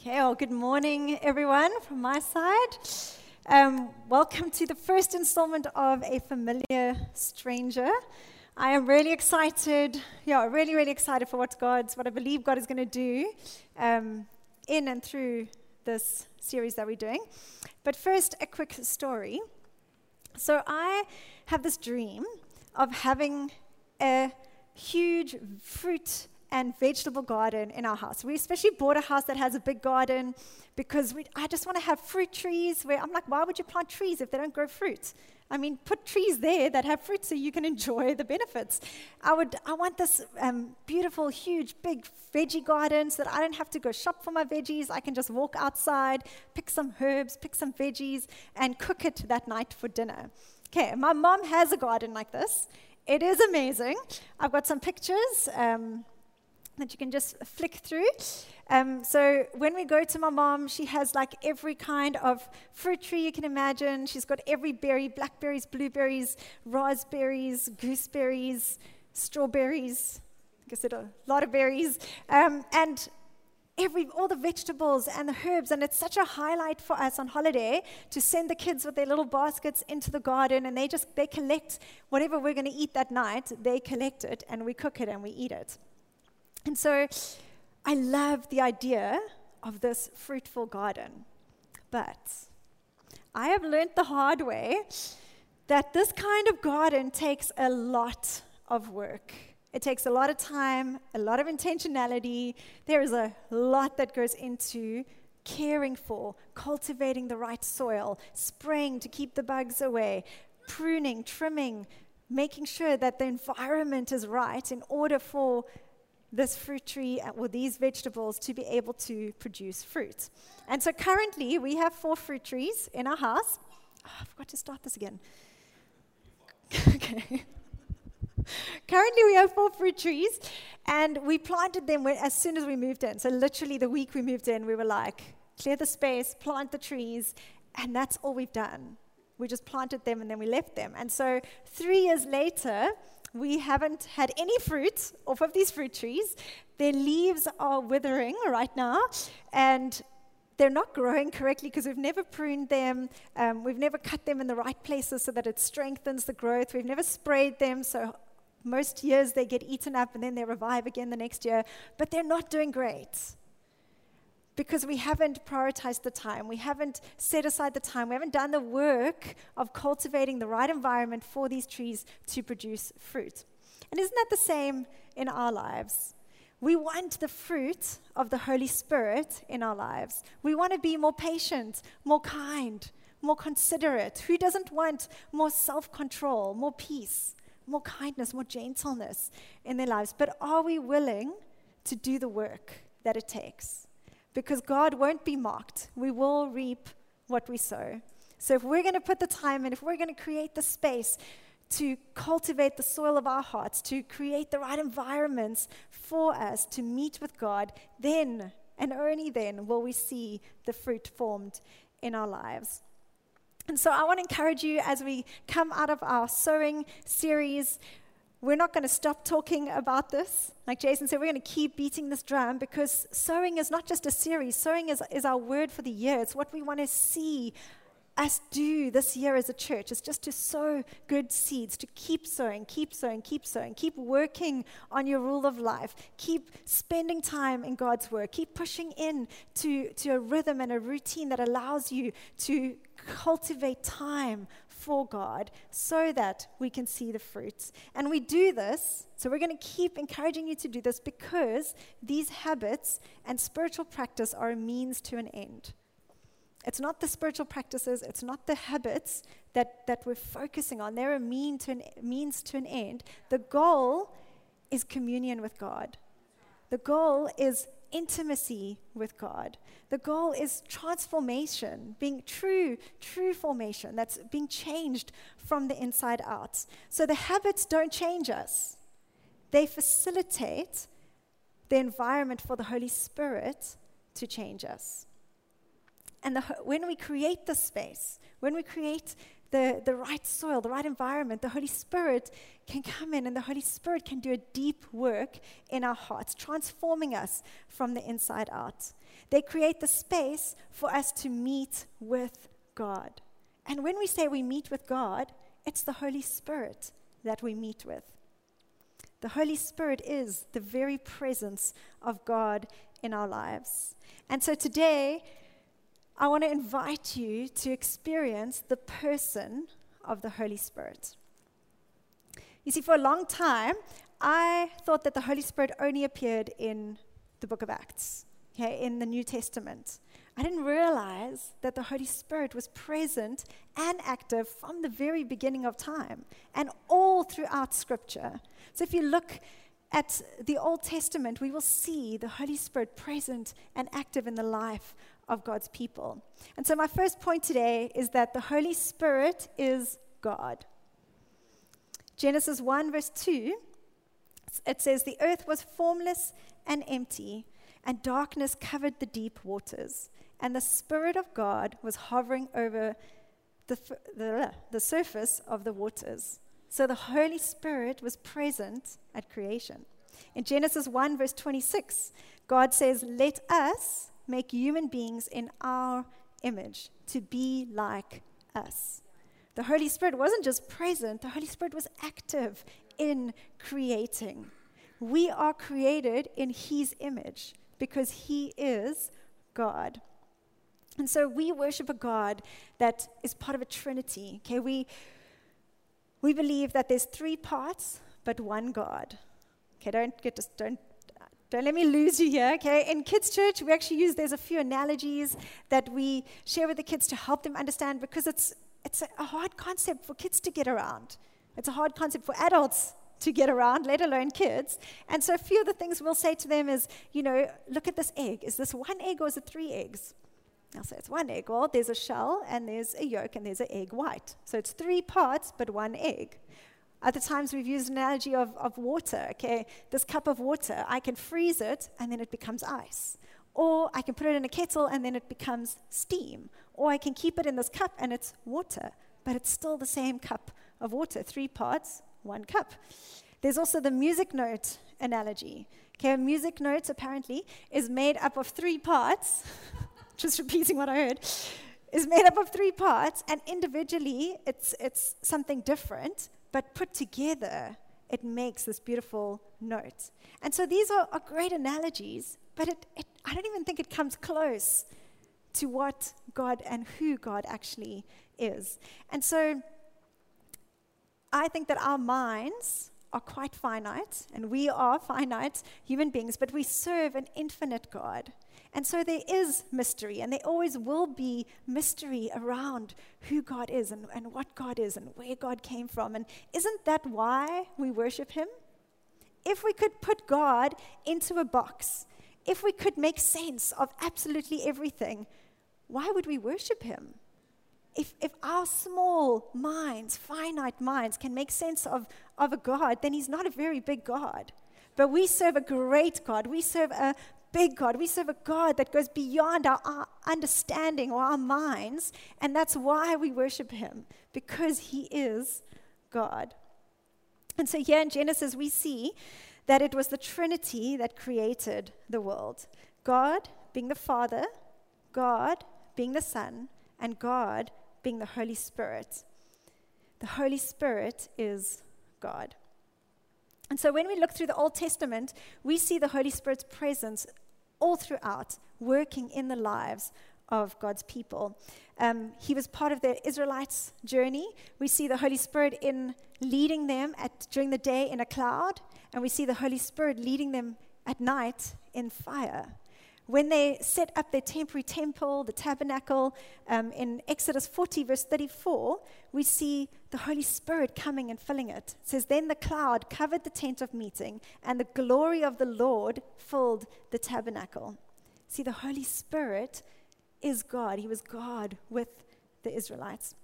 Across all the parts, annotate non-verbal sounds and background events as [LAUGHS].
Okay, well, good morning, everyone, from my side. Um, welcome to the first installment of A Familiar Stranger. I am really excited, yeah, really, really excited for what God's, what I believe God is going to do um, in and through this series that we're doing. But first, a quick story. So, I have this dream of having a huge fruit and vegetable garden in our house. We especially bought a house that has a big garden because we, I just want to have fruit trees where I'm like, why would you plant trees if they don't grow fruit? I mean, put trees there that have fruit so you can [LAUGHS] enjoy the benefits. I would, I want this um, beautiful, huge, big veggie garden so that I don't have to go shop for my veggies. I can just walk outside, pick some herbs, pick some veggies, and cook it that night for dinner. Okay, my mom has a garden like this. It is amazing. I've got some pictures. Um, that you can just flick through. Um, so when we go to my mom, she has like every kind of fruit tree you can imagine. She's got every berry blackberries, blueberries, raspberries, gooseberries, strawberries. I guess it a lot of berries. Um, and every all the vegetables and the herbs and it's such a highlight for us on holiday to send the kids with their little baskets into the garden and they just they collect whatever we're going to eat that night they collect it and we cook it and we eat it and so I love the idea of this fruitful garden. But I have learned the hard way that this kind of garden takes a lot of work. It takes a lot of time, a lot of intentionality. There is a lot that goes into caring for, cultivating the right soil, spraying to keep the bugs away, pruning, trimming, making sure that the environment is right in order for this fruit tree uh, or these vegetables to be able to produce fruit. And so currently we have four fruit trees in our house. Oh, I forgot to start this again. [LAUGHS] okay. Currently, we have four fruit trees, and we planted them as soon as we moved in. So, literally, the week we moved in, we were like, clear the space, plant the trees, and that's all we've done. We just planted them and then we left them. And so, three years later, we haven't had any fruit off of these fruit trees. Their leaves are withering right now, and they're not growing correctly because we've never pruned them. Um, we've never cut them in the right places so that it strengthens the growth. We've never sprayed them, so most years they get eaten up and then they revive again the next year. But they're not doing great because we haven't prioritized the time. We haven't set aside the time. We haven't done the work of cultivating the right environment for these trees to produce fruit. And isn't that the same in our lives? We want the fruit of the Holy Spirit in our lives. We want to be more patient, more kind, more considerate. Who doesn't want more self control, more peace, more kindness, more gentleness in their lives? But are we willing to do the work that it takes? Because God won't be mocked. We will reap what we sow. So if we're going to put the time in, if we're going to create the space to cultivate the soil of our hearts, to create the right environments for us to meet with God, then and only then will we see the fruit formed in our lives. And so I want to encourage you as we come out of our sowing series we're not going to stop talking about this. Like Jason said, we're going to keep beating this drum because sowing is not just a series. Sowing is, is our word for the year. It's what we want to see us do this year as a church. It's just to sow good seeds, to keep sowing, keep sowing, keep sowing, keep working on your rule of life, keep spending time in God's work, keep pushing in to, to a rhythm and a routine that allows you to cultivate time for God so that we can see the fruits. And we do this, so we're going to keep encouraging you to do this because these habits and spiritual practice are a means to an end. It's not the spiritual practices, it's not the habits that, that we're focusing on. They're a mean to an, means to an end. The goal is communion with God. The goal is intimacy with God. The goal is transformation, being true, true formation that's being changed from the inside out. So the habits don't change us, they facilitate the environment for the Holy Spirit to change us. And the, when we create the space, when we create the, the right soil, the right environment, the Holy Spirit can come in and the Holy Spirit can do a deep work in our hearts, transforming us from the inside out. They create the space for us to meet with God. And when we say we meet with God, it's the Holy Spirit that we meet with. The Holy Spirit is the very presence of God in our lives. And so today, I want to invite you to experience the person of the Holy Spirit. You see, for a long time, I thought that the Holy Spirit only appeared in the book of Acts, okay, in the New Testament. I didn't realize that the Holy Spirit was present and active from the very beginning of time and all throughout Scripture. So if you look at the Old Testament, we will see the Holy Spirit present and active in the life of God's people. And so, my first point today is that the Holy Spirit is God. Genesis 1, verse 2, it says, The earth was formless and empty, and darkness covered the deep waters and the Spirit of God was hovering over the, the, the surface of the waters. So the Holy Spirit was present at creation. In Genesis 1, verse 26, God says, Let us make human beings in our image to be like us. The Holy Spirit wasn't just present, the Holy Spirit was active in creating. We are created in His image because He is God. And so we worship a God that is part of a trinity. Okay, we we believe that there's three parts but one God. Okay, don't get just don't don't let me lose you here, okay? In kids' church, we actually use there's a few analogies that we share with the kids to help them understand because it's it's a hard concept for kids to get around. It's a hard concept for adults to get around, let alone kids. And so a few of the things we'll say to them is, you know, look at this egg. Is this one egg or is it three eggs? I'll say it's one egg. Well, there's a shell and there's a yolk and there's an egg white. So it's three parts, but one egg. Other times we've used an analogy of, of water. Okay, this cup of water, I can freeze it and then it becomes ice. Or I can put it in a kettle and then it becomes steam. Or I can keep it in this cup and it's water, but it's still the same cup of water. Three parts, one cup. There's also the music note analogy. Okay, a music note apparently is made up of three parts. [LAUGHS] just repeating what I heard, is made up of three parts, and individually it's, it's something different, but put together it makes this beautiful note. And so these are, are great analogies, but it, it, I don't even think it comes close to what God and who God actually is. And so I think that our minds are quite finite, and we are finite human beings, but we serve an infinite God. And so there is mystery, and there always will be mystery around who God is and, and what God is and where God came from. And isn't that why we worship Him? If we could put God into a box, if we could make sense of absolutely everything, why would we worship Him? If, if our small minds, finite minds, can make sense of, of a God, then He's not a very big God. But we serve a great God. We serve a big God. We serve a God that goes beyond our, our, understanding or our minds, and that's why we worship Him, because He is God. And so here in Genesis, we see that it was the Trinity that created the world God being the Father, God being the Son, and God being the Holy Spirit. The Holy Spirit is God. And so when we look through the Old Testament, we see the Holy Spirit's presence all throughout, working in the lives of God's people. Um, he was part of the Israelites' journey. We see the Holy Spirit in leading them at, during the day in a cloud, and we see the Holy Spirit leading them at night in fire when they set up their temporary temple, the tabernacle, um, in Exodus 40, verse 34, we see the Holy Spirit coming and filling it. It says, Then the cloud covered the tent of meeting, and the glory of the Lord filled the tabernacle. See, the Holy Spirit is God. He was God with the Israelites.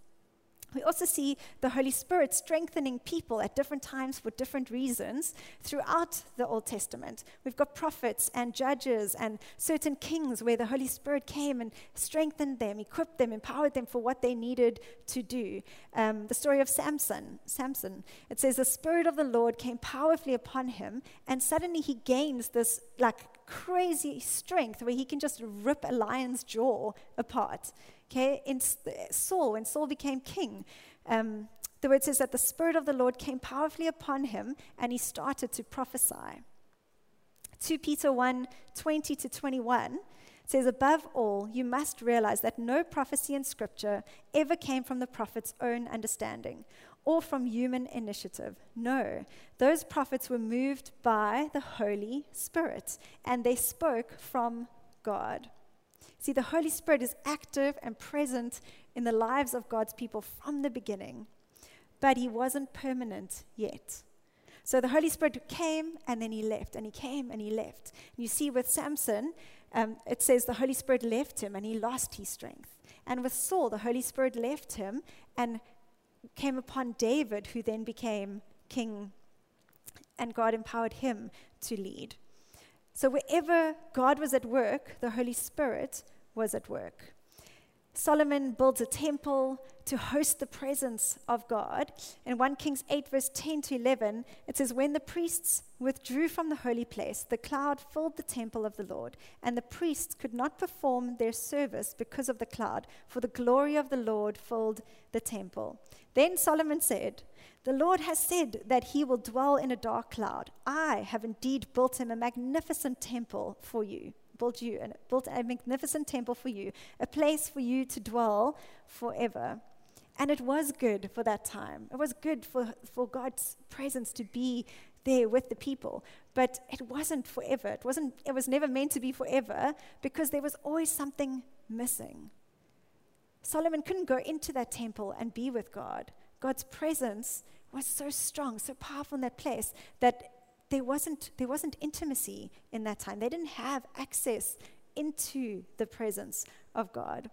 We also see the Holy Spirit strengthening people at different times for different reasons throughout the Old Testament. We've got prophets and judges and certain kings where the Holy Spirit came and strengthened them, equipped them, empowered them for what they needed to do. Um, the story of Samson, Samson, it says the Spirit of the Lord came powerfully upon him, and suddenly he gains this like crazy strength where he can just rip a lion's jaw apart. Okay, in Saul, when Saul became king, um, the word says that the Spirit of the Lord came powerfully upon him and he started to prophesy. 2 Peter 1 20 to 21 says, Above all, you must realize that no prophecy in Scripture ever came from the prophet's own understanding or from human initiative. No, those prophets were moved by the Holy Spirit and they spoke from God. See, the Holy Spirit is active and present in the lives of God's people from the beginning, but He wasn't permanent yet. So the Holy Spirit came and then He left, and He came and He left. And you see, with Samson, um, it says the Holy Spirit left him and he lost his strength. And with Saul, the Holy Spirit left him and came upon David, who then became king, and God empowered him to lead. So wherever God was at work, the Holy Spirit was at work. Solomon builds a temple to host the presence of God. In 1 Kings 8, verse 10 to 11, it says, When the priests withdrew from the holy place, the cloud filled the temple of the Lord, and the priests could not perform their service because of the cloud, for the glory of the Lord filled the temple. Then Solomon said, The Lord has said that he will dwell in a dark cloud. I have indeed built him a magnificent temple for you built you and built a magnificent temple for you, a place for you to dwell forever. And it was good for that time. It was good for, for God's presence to be there with the people. But it wasn't forever. It wasn't it was never meant to be forever because there was always something missing. Solomon couldn't go into that temple and be with God. God's presence was so strong, so powerful in that place that there wasn't, there wasn't intimacy in that time. They didn't have access into the presence of God.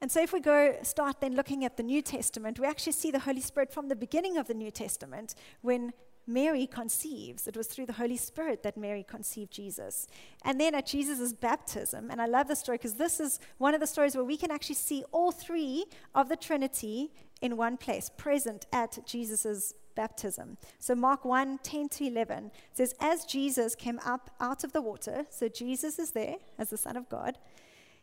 And so, if we go start then looking at the New Testament, we actually see the Holy Spirit from the beginning of the New Testament when Mary conceives. It was through the Holy Spirit that Mary conceived Jesus. And then at Jesus' baptism, and I love this story because this is one of the stories where we can actually see all three of the Trinity in one place, present at Jesus' baptism. So Mark 1 10 to 11 says, As Jesus came up out of the water, so Jesus is there as the Son of God,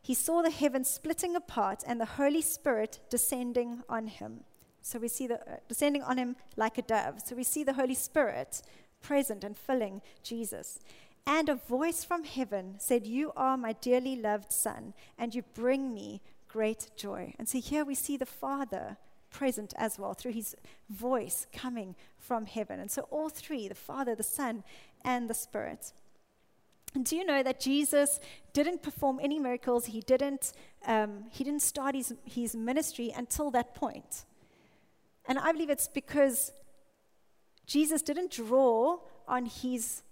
he saw the heavens splitting apart and the Holy Spirit descending on him. So we see the uh, descending on him like a dove. So we see the Holy Spirit present and filling Jesus. And a voice from heaven said, You are my dearly loved Son, and you bring me great joy. And so here we see the Father present as well through his voice coming from heaven. And so, all three the Father, the Son, and the Spirit. And do you know that Jesus didn't perform any miracles? He didn't, um, he didn't start his, his ministry until that point. And I believe it's because Jesus didn't draw on his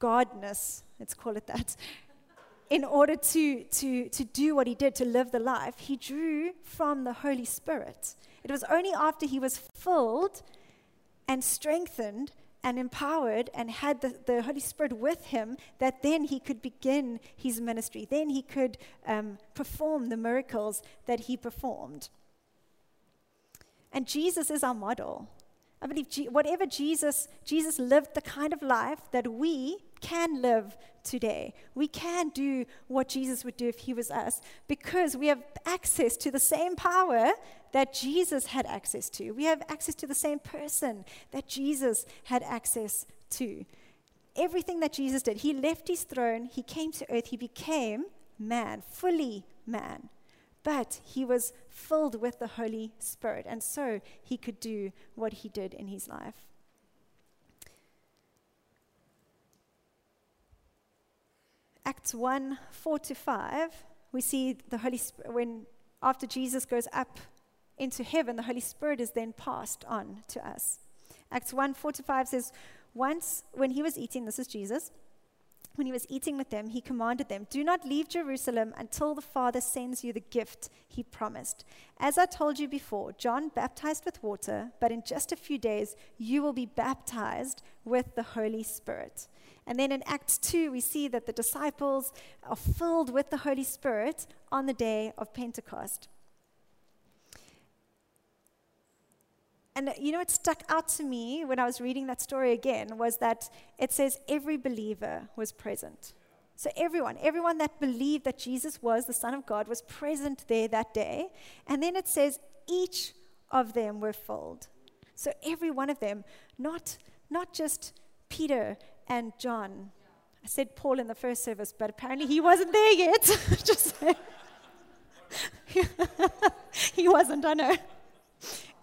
godness, let's call it that, [LAUGHS] in order to, to, to do what he did, to live the life. He drew from the Holy Spirit. It was only after he was filled and strengthened and empowered and had the, the Holy Spirit with him that then he could begin his ministry. Then he could um, perform the miracles that he performed. And Jesus is our model. I believe G- whatever Jesus, Jesus lived the kind of life that we can live today. We can do what Jesus would do if he was us because we have access to the same power that Jesus had access to. We have access to the same person that Jesus had access to. Everything that Jesus did, he left his throne, he came to earth, he became man, fully man. But he was filled with the Holy Spirit, and so he could do what he did in his life. Acts 1 4 to 5, we see the Holy Spirit, when after Jesus goes up into heaven, the Holy Spirit is then passed on to us. Acts 1 4 to 5 says, Once when he was eating, this is Jesus, when he was eating with them, he commanded them, Do not leave Jerusalem until the Father sends you the gift he promised. As I told you before, John baptized with water, but in just a few days you will be baptized with the Holy Spirit. And then in Acts 2, we see that the disciples are filled with the Holy Spirit on the day of Pentecost. And you know what stuck out to me when I was reading that story again was that it says every believer was present. So everyone, everyone that believed that Jesus was the Son of God was present there that day. And then it says each of them were filled. So every one of them, not, not just Peter and John. I said Paul in the first service, but apparently he wasn't there yet. [LAUGHS] just [LAUGHS] he wasn't, I know.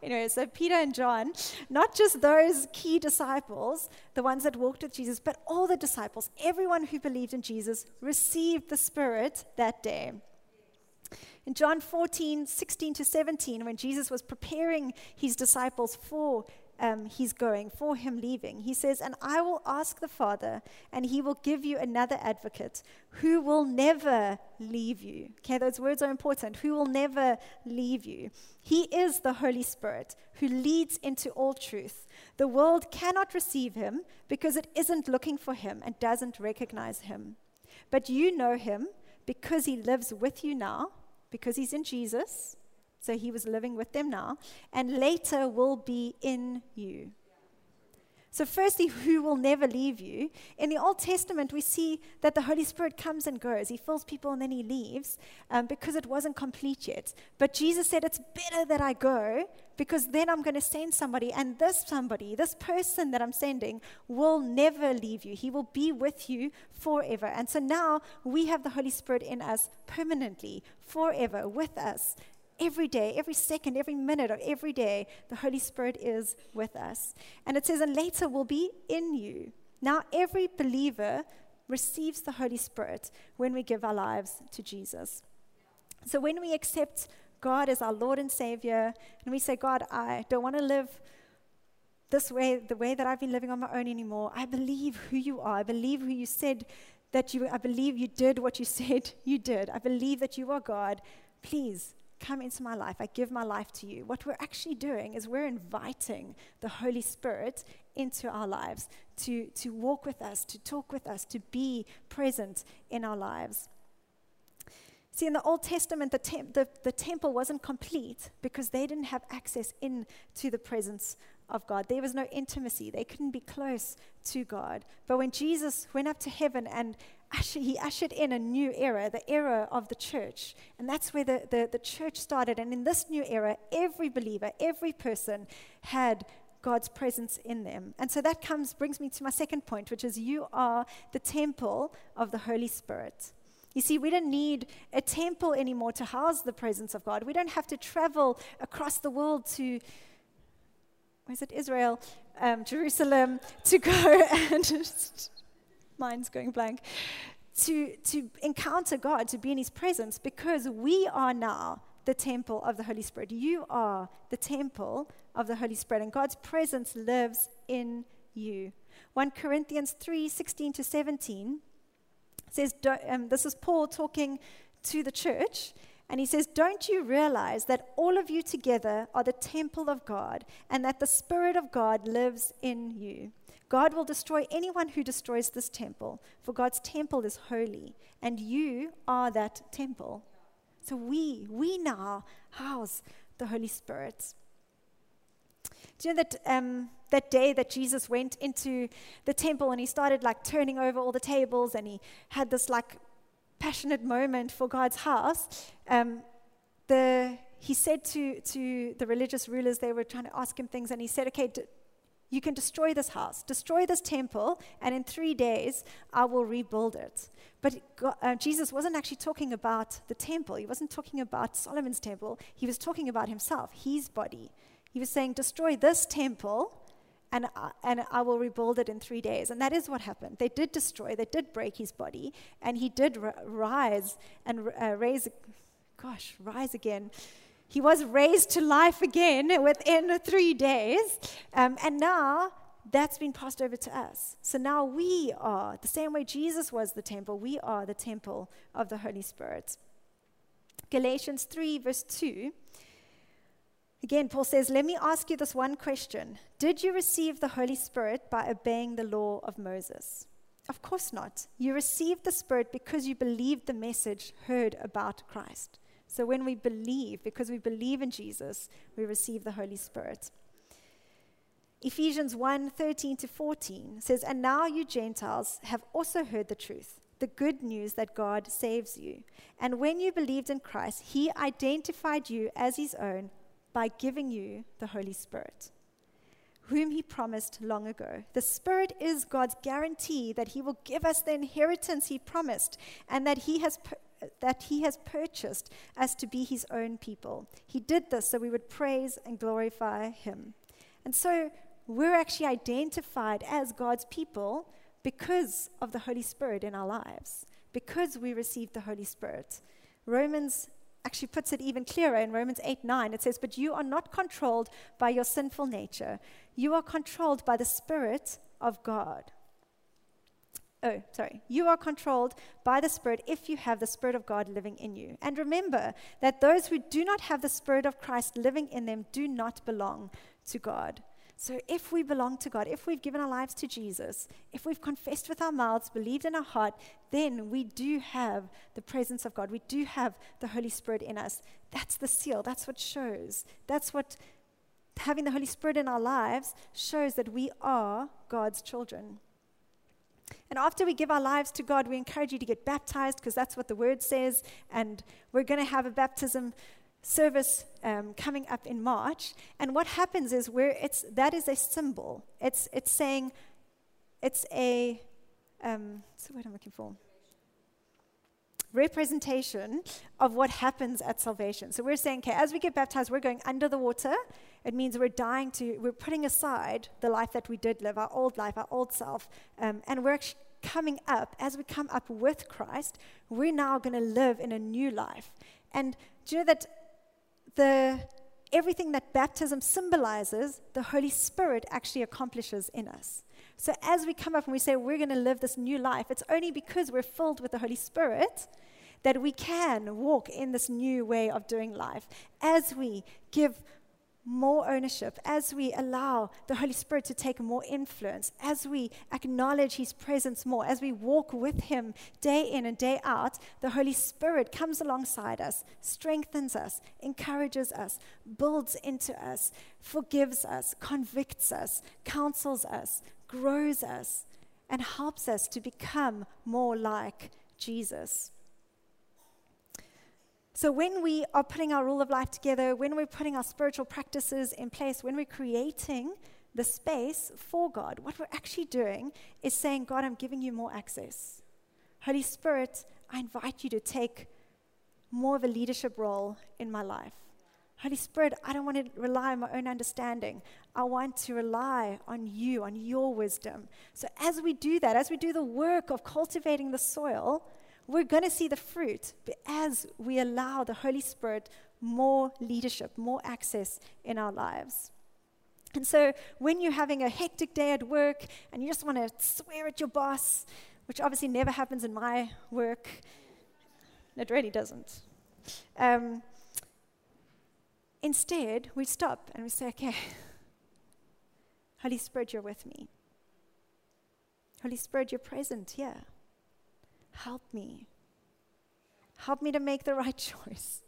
Anyway, so Peter and John, not just those key disciples, the ones that walked with Jesus, but all the disciples, everyone who believed in Jesus, received the Spirit that day. In John 14, 16 to 17, when Jesus was preparing his disciples for um, he's going, for him leaving. He says, And I will ask the Father, and he will give you another advocate who will never leave you. Okay, those words are important. Who will never leave you. He is the Holy Spirit who leads into all truth. The world cannot receive him because it isn't looking for him and doesn't recognize him. But you know him because he lives with you now, because he's in Jesus so he was living with them now, and later will be in you. So, firstly, [LAUGHS] who will never leave you? In the Old Testament, we see that the Holy Spirit comes and goes. He fills people and then he leaves um, because it wasn't complete yet. But Jesus said, It's better that I go because then I'm going to send somebody, and this somebody, this person that I'm sending, will never leave you. He will be with you forever. And so now we have the Holy Spirit in us permanently, forever, with us every day, every second, every minute of every day, the Holy Spirit is with us. And it says, and later will be in you. Now, every believer receives the Holy Spirit when we give our lives to Jesus. So when we accept God as our Lord and Savior, and we say, God, I don't want to live this way, the way that I've been living on my own anymore. I believe who you are. I believe who you said that you, I believe you did what you [LAUGHS] said you did. I believe that you are God. Please come into my life. I give my life to you. What we're actually doing is we're inviting the Holy Spirit into our lives to, to walk with us, to talk with us, to be present in our lives. See, in the Old Testament, the, tem- the, the temple wasn't complete because they didn't have access into the presence of God. There was no intimacy. They couldn't be close to God. But when Jesus went up to heaven and usher, he ushered in a new era, the era of the church. And that's where the, the, the church started. And in this new era, every believer, every person had God's presence in them. And so that comes brings me to my second point, which is you are the temple of the Holy Spirit. You see, we don't need a temple anymore to house the presence of God. We don't have to travel across the world to, where's it, Israel, um, Jerusalem, to go [LAUGHS] and mind's going blank, to, to encounter God, to be in His presence, because we are now the temple of the Holy Spirit. You are the temple of the Holy Spirit, and God's presence lives in you. 1 Corinthians 3 16 to 17 says, um, This is Paul talking to the church. And he says, Don't you realize that all of you together are the temple of God and that the Spirit of God lives in you? God will destroy anyone who destroys this temple, for God's temple is holy, and you are that temple. So we, we now house the Holy Spirit. Do you know that um, that day that Jesus went into the temple and he started like turning over all the tables and he had this like passionate moment for God's house? Um, the he said to to the religious rulers they were trying to ask him things and he said, "Okay, d- you can destroy this house, destroy this temple, and in three days I will rebuild it. But God, uh, Jesus wasn't actually talking about the temple. He wasn't talking about Solomon's temple. He was talking about himself, his body. He was saying, Destroy this temple, and, uh, and I will rebuild it in three days. And that is what happened. They did destroy, they did break his body, and he did r- rise and uh, raise, gosh, rise again he was raised to life again within three days. Um, and now that's been passed over to us. So now we are, the same way Jesus was the temple, we are the temple of the Holy Spirit. Galatians 3, verse 2. Again, Paul says, Let me ask you this one question Did you receive the Holy Spirit by obeying the law of Moses? Of course not. You received the Spirit because you believed the message heard about Christ. So when we believe, because we believe in Jesus, we receive the Holy Spirit. Ephesians 1 13 to 14 says, And now you Gentiles have also heard the truth, the good news that God saves you. And when you believed in Christ, he identified you as his own by giving you the Holy Spirit, whom he promised long ago. The Spirit is God's guarantee that he will give us the inheritance he promised and that he has. That he has purchased us to be his own people. He did this so we would praise and glorify him. And so we're actually identified as God's people because of the Holy Spirit in our lives, because we received the Holy Spirit. Romans actually puts it even clearer in Romans 8 9. It says, But you are not controlled by your sinful nature, you are controlled by the Spirit of God. Oh, sorry. You are controlled by the Spirit if you have the Spirit of God living in you. And remember that those who do not have the Spirit of Christ living in them do not belong to God. So, if we belong to God, if we've given our lives to Jesus, if we've confessed with our mouths, believed in our heart, then we do have the presence of God. We do have the Holy Spirit in us. That's the seal. That's what shows. That's what having the Holy Spirit in our lives shows that we are God's children. And after we give our lives to God, we encourage you to get baptized because that's what the word says. And we're going to have a baptism service um, coming up in March. And what happens is where it's that is a symbol. It's it's saying it's a um, what's the word I'm looking for? Representation of what happens at salvation. So we're saying, okay, as we get baptized, we're going under the water. It means we're dying to, we're putting aside the life that we did live, our old life, our old self, um, and we're actually coming up. As we come up with Christ, we're now going to live in a new life. And do you know that the everything that baptism symbolizes, the Holy Spirit actually accomplishes in us. So as we come up and we say we're going to live this new life, it's only because we're filled with the Holy Spirit that we can walk in this new way of doing life. As we give more ownership, as we allow the Holy Spirit to take more influence, as we acknowledge His presence more, as we walk with Him day in and day out, the Holy Spirit comes alongside us, strengthens us, encourages us, builds into us, forgives us, convicts us, counsels us, grows us, and helps us to become more like Jesus. So, when we are putting our rule of life together, when we're putting our spiritual practices in place, when we're creating the space for God, what we're actually doing is saying, God, I'm giving you more access. Holy Spirit, I invite you to take more of a leadership role in my life. Holy Spirit, I don't want to rely on my own understanding. I want to rely on you, on your wisdom. So, as we do that, as we do the work of cultivating the soil, we're going to see the fruit as we allow the Holy Spirit more leadership, more access in our lives. And so, when you're having a hectic day at work and you just want to swear at your boss, which obviously never happens in my work, it really doesn't. Um, instead, we stop and we say, okay, Holy Spirit, you're with me. Holy Spirit, you're present here. Help me. Help me to make the [LAUGHS] right choice.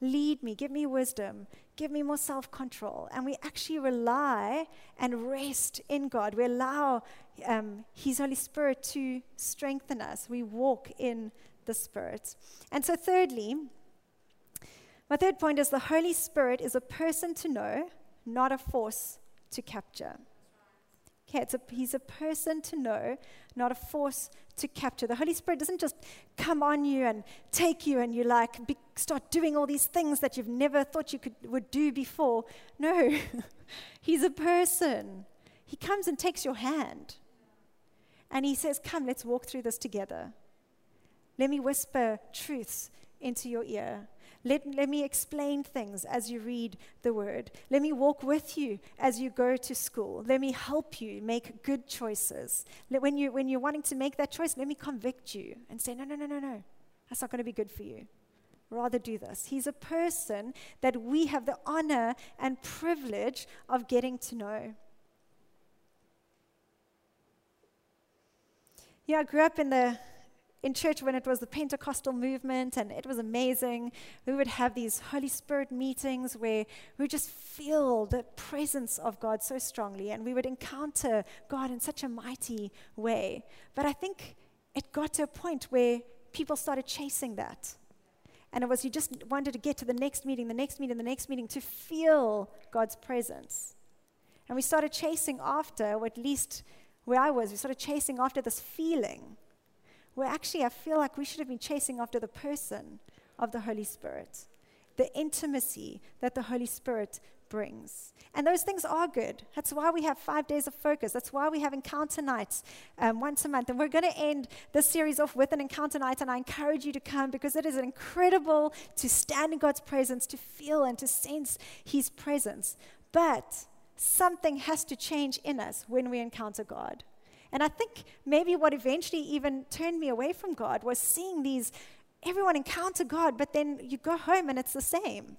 Lead me, give me wisdom, give me more self control. And we actually rely and rest in God. We allow um, His Holy Spirit to strengthen us. We walk in the Spirit. And so, thirdly, my third point is the Holy Spirit is a person to know, not a force to capture. Okay, it's a, he's a person to know, not a force to capture. The Holy Spirit doesn't just come on you and take you and you like be, start doing all these things that you've never thought you could would do before. No, [LAUGHS] he's a person. He comes and takes your hand, and he says, "Come, let's walk through this together. Let me whisper truths into your ear. Let, let me explain things as you read the word. Let me walk with you as you go to school. Let me help you make good choices. Let, when, you, when you're wanting to make that choice, let me convict you and say, no, no, no, no, no. That's not going to be good for you. Rather do this. He's a person that we have the honor and privilege of getting to know. Yeah, I grew up in the in church when it was the Pentecostal movement, and it was amazing. We would have these Holy Spirit meetings where we just feel the presence of God so strongly, and we would encounter God in such a mighty way. But I think it got to a point where people started chasing that. And it was you just wanted to get to the next meeting, the next meeting, the next meeting to feel God's presence. And we started chasing after, or at least where I was, we started chasing after this feeling where actually I feel like we should have been chasing after the person of the Holy Spirit, the intimacy that the Holy Spirit brings. And those things are good. That's why we have five days of focus. That's why we have encounter nights um, once a month. And we're going to end this series off with an encounter night. And I encourage you to come because it is incredible to stand in God's presence, to feel and to sense His presence. But something has to change in us when we encounter God. And I think maybe what eventually even turned me away from God was seeing these, everyone encounter God, but then you go home and it's the same.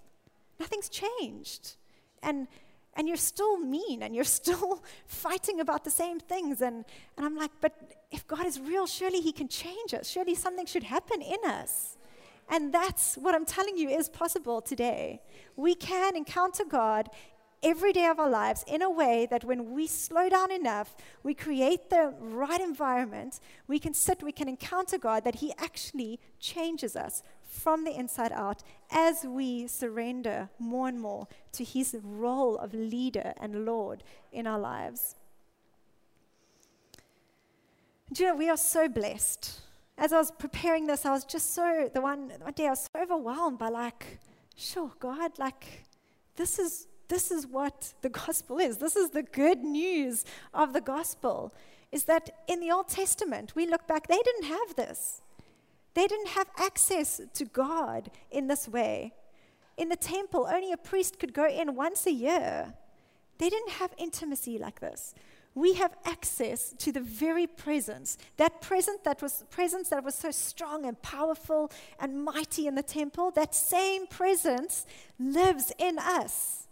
Nothing's changed. And and you're still mean and you're [LAUGHS] still fighting about the same things. And, and I'm like, but if God is real, surely He can change us. Surely something should happen in us. And that's what I'm telling you is possible today. We can encounter God every day of our lives in a way that when we slow down enough, we create the right environment, we can sit, we can encounter God, that He actually changes us from the inside out as we surrender more and more to His role of leader and Lord in our lives. Do you know, we are so blessed. As I was preparing this, I was just so, the one, one day I was so overwhelmed by like, sure, God, like, this is this is what the gospel is. This is the good news of the gospel. Is that in the Old Testament, we look back, they didn't have this. They didn't have access to God in this way. In the temple, only a priest could go in once a year. They didn't have intimacy like this. We have access to the very presence, that presence that was presence that was so strong and powerful and mighty in the temple. That same presence lives in us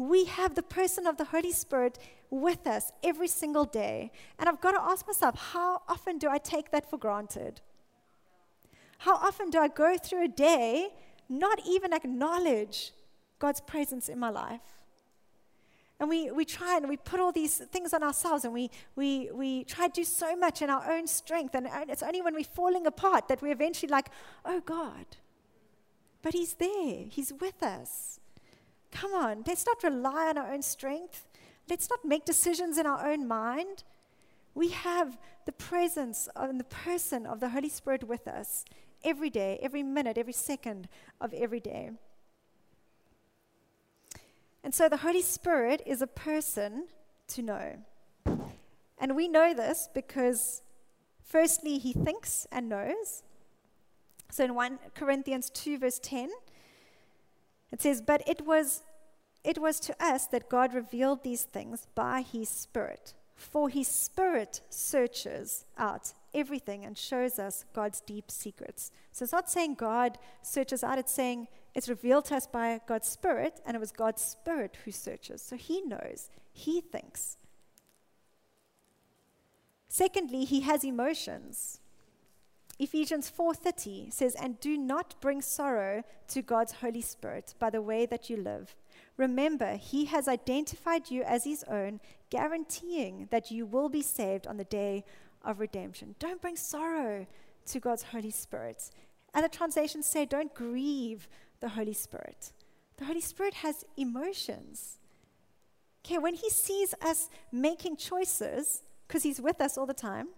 we have the person of the Holy Spirit with us every single day. And I've got to ask myself, how often do I take that for granted? How often do I go through a day not even acknowledge God's presence in my life? And we, we try and we put all these things on ourselves and we, we, we try to do so much in our own strength. And it's only when we're falling apart that we're eventually like, oh God. But He's there, He's with us. Come on, let's not rely on our own strength. Let's not make decisions in our own mind. We have the presence and the person of the Holy Spirit with us every day, every minute, every second of every day. And so the Holy Spirit is a person to know. And we know this because, firstly, he thinks and knows. So in 1 Corinthians 2, verse 10, it says, But it was, it was to us that God revealed these things by his Spirit. For his Spirit searches out everything and shows us God's deep secrets. So it's not saying God searches out, it's saying it's revealed to us by God's Spirit, and it was God's Spirit who searches. So he knows, he thinks. Secondly, he has emotions. Ephesians 4:30 says, "And do not bring sorrow to God's Holy Spirit by the way that you live. Remember, he has identified you as his own, guaranteeing that you will be saved on the day of redemption. Don't bring sorrow to God's Holy Spirit." Other translations say, "Don't grieve the Holy Spirit." The Holy Spirit has emotions. Okay, when he sees us making choices, because he's with us all the time,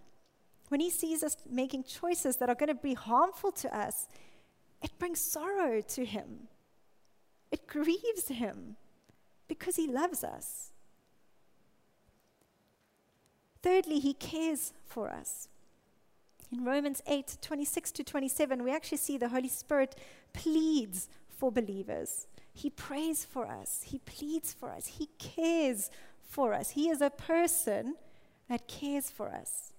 when he sees us making choices that are going to be harmful to us, it brings sorrow to him. It grieves him because he loves us. Thirdly, he cares for us. In Romans 8 26 to 27, we actually see the Holy Spirit pleads for believers. He prays for us, He pleads for us, He cares for us. He is a person that cares for us.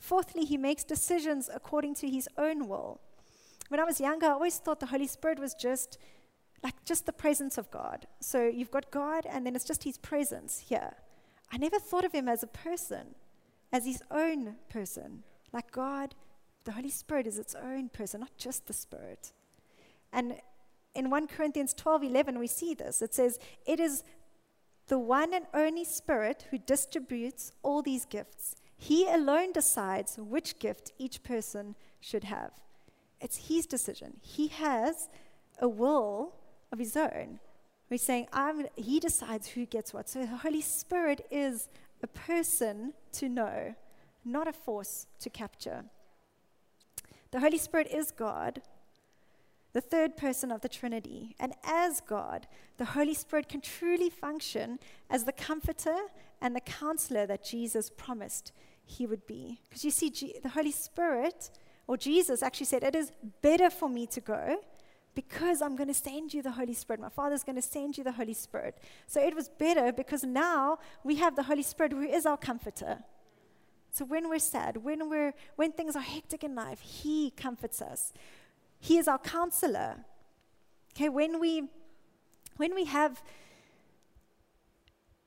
Fourthly, He makes decisions according to His own will. When I was younger, I always thought the Holy Spirit was just like just the presence of God. So you've got God, and then it's just His presence here. I never thought of Him as a person, as His own person. Like God, the Holy Spirit is its own person, not just the Spirit. And in 1 Corinthians 12 11, we see this. It says, It is the one and only Spirit who distributes all these gifts. He alone decides which gift each person should have. It's His decision. He has a will of His own. We're saying, I'm, He decides who gets what. So the Holy Spirit is a person to know, not a force to capture. The Holy Spirit is God, the third person of the Trinity. And as God, the Holy Spirit can truly function as the comforter and the counselor that Jesus promised he would be. Because you see, G- the Holy Spirit, or Jesus actually said, It is better for me to go because I'm going to send you the Holy Spirit. My Father's going to send you the Holy Spirit. So it was better because now we have the Holy Spirit who is our comforter. So when we're sad, when we're when things are hectic in life, he comforts us. He is our counselor. Okay, when we when we have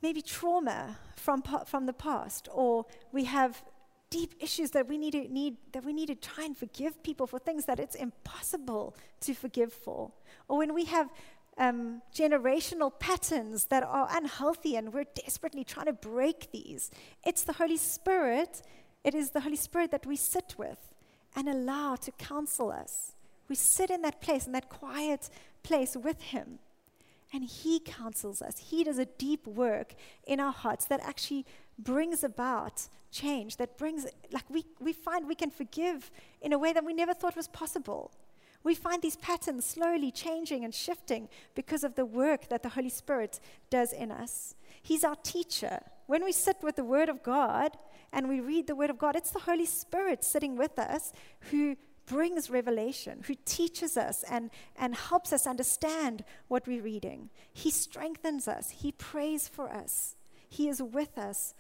maybe trauma from from the past or we have deep issues that we need to need that we need to try and forgive people for things that it's impossible to forgive for or when we have um, generational patterns that are unhealthy and we're desperately trying to break these it's the holy spirit it is the holy spirit that we sit with and allow to counsel us we sit in that place, in that quiet place with Him. And He counsels us. He does a deep work in our hearts that actually brings about change, that brings, like, we, we find we can forgive in a way that we never thought was possible. We find these patterns slowly changing and shifting because of the work that the Holy Spirit does in us. He's our teacher. When we sit with the Word of God and we read the Word of God, it's the Holy Spirit sitting with us who brings revelation, who teaches us and, and helps us understand what we're reading. He strengthens us, He prays for us, He is with us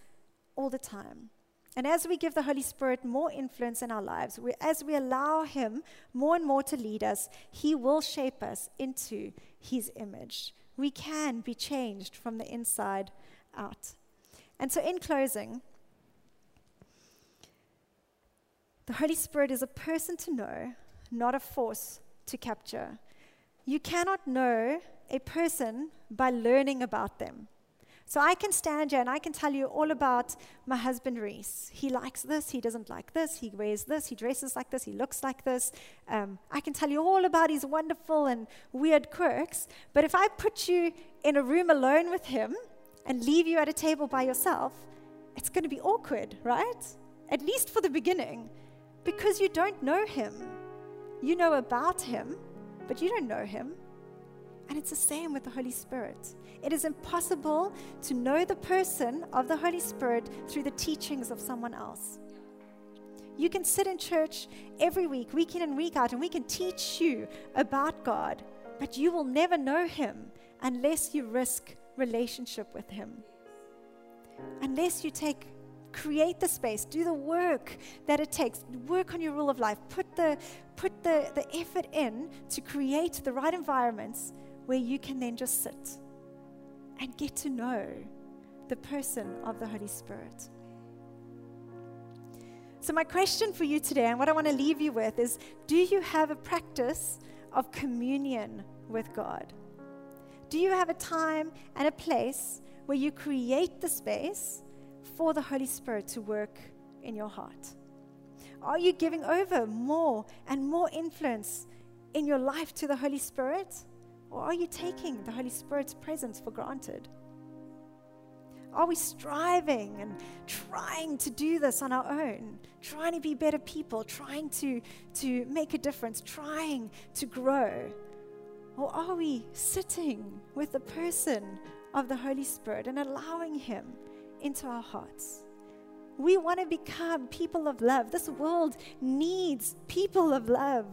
all the time. And as we give the Holy Spirit more influence in our lives, we, as we allow Him more and more to lead us, He will shape us into His image. We can be changed from the inside out. And so, in closing, The Holy Spirit is a person to know, not a force to capture. You cannot know a person by learning about them. So I can stand here and I can tell you all about my husband Reese. He likes this, he doesn't like this, he wears this, he dresses like this, he looks like this. Um, I can tell you all about his wonderful and weird quirks. But if I put you in a room alone with him and leave you at a table by yourself, it's going to be awkward, right? At least for the beginning. Because you don't know him. You know about him, but you don't know him. And it's the same with the Holy Spirit. It is impossible to know the person of the Holy Spirit through the teachings of someone else. You can sit in church every week, week in and week out, and we can teach you about God, but you will never know Him unless you risk relationship with Him. Unless you take create the space, do the work that it takes, work on your rule of life, put the, put the, the effort in to create the right environments where you can then just sit and get to know the person of the Holy Spirit. So, my question for you today, and what I want to leave you with, is do you have a practice of communion with God? Do you have a time and a place where you create the space for the Holy Spirit to work in your heart? Are you giving over more and more influence in your life to the Holy Spirit? Or are you taking the Holy Spirit's presence for granted? Are we striving and trying to do this on our own? Trying to be better people, trying to, to make a difference, trying to grow? Or are we sitting with the person of the Holy Spirit and allowing Him into our hearts. We want to become people of love. This world needs people of love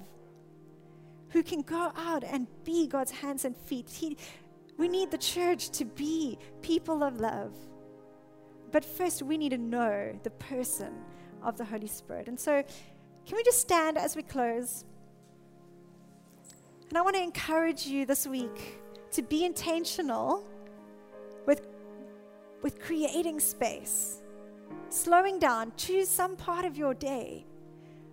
who can go out and be God's hands and feet. He, we need the church to be people of love. But first, we need to know the person of the Holy Spirit. And so, can we just stand as we close? And I want to encourage you this week to be intentional with creating space, slowing down, choose some part of your day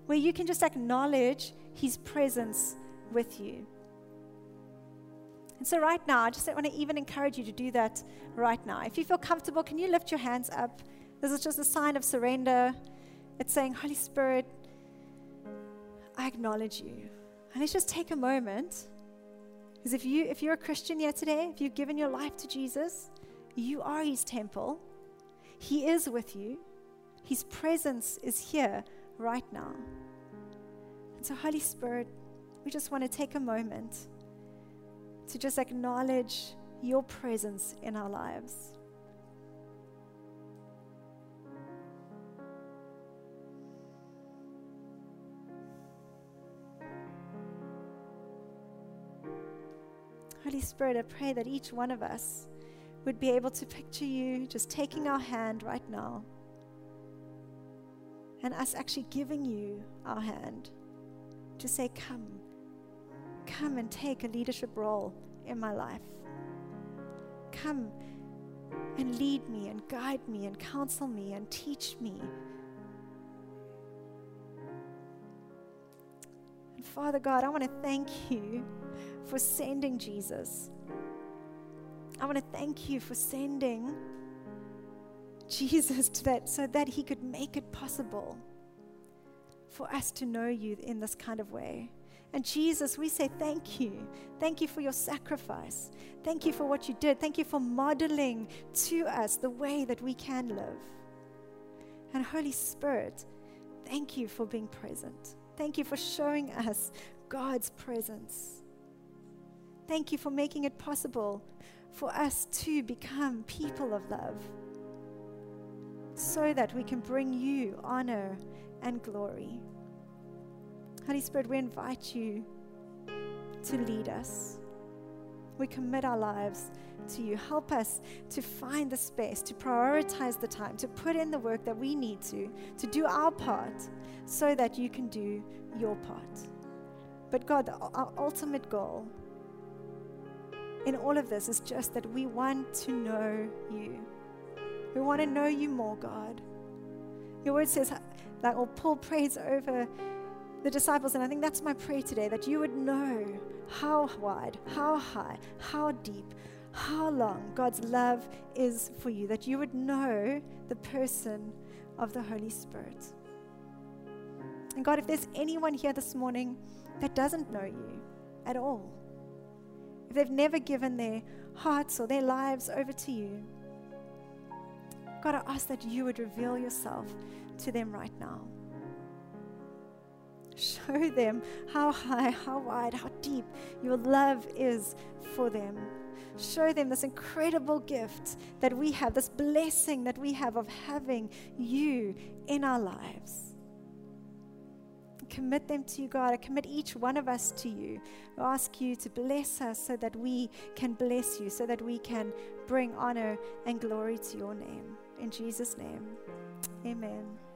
where you can just acknowledge His presence with you. And so, right now, I just want to even encourage you to do that right now. If you feel comfortable, can you lift your hands up? This is just a sign of surrender. It's saying, Holy Spirit, I acknowledge you. And let's just take a moment. Because if, you, if you're a Christian here today, if you've given your life to Jesus, you are his temple. He is with you. His presence is here right now. And so, Holy Spirit, we just want to take a moment to just acknowledge your presence in our lives. Holy Spirit, I pray that each one of us would be able to picture you just taking our hand right now and us actually giving you our hand to say, Come, come and take a leadership role in my life. Come and lead me and guide me and counsel me and teach me. And Father God, I want to thank you for sending Jesus. I want to thank you for sending Jesus to that so that he could make it possible for us to know you in this kind of way. And Jesus, we say thank you. Thank you for your sacrifice. Thank you for what you did. Thank you for modeling to us the way that we can live. And Holy Spirit, thank you for being present. Thank you for showing us God's presence. Thank you for making it possible for us to become people of love so that we can bring you honor and glory. Holy Spirit, we invite you to lead us. We commit our lives to you. Help us to find the space, to prioritize the time, to put in the work that we need to, to do our part so that you can do your part. But God, our ultimate goal in all of this is just that we want to know you. We want to know you more, God. Your word says, like, or Paul prays over the disciples, and I think that's my prayer today that you would know how wide, how high, how deep, how long God's love is for you, that you would know the person of the Holy Spirit. And God, if there's anyone here this morning that doesn't know you at all, if they've never given their hearts or their lives over to you, God, I ask that you would reveal yourself to them right now. Show them how high, how wide, how deep your love is for them. Show them this incredible gift that we have, this blessing that we have of having you in our lives. Commit them to you, God. I commit each one of us to you. I ask you to bless us so that we can bless you, so that we can bring honor and glory to your name. In Jesus' name, amen.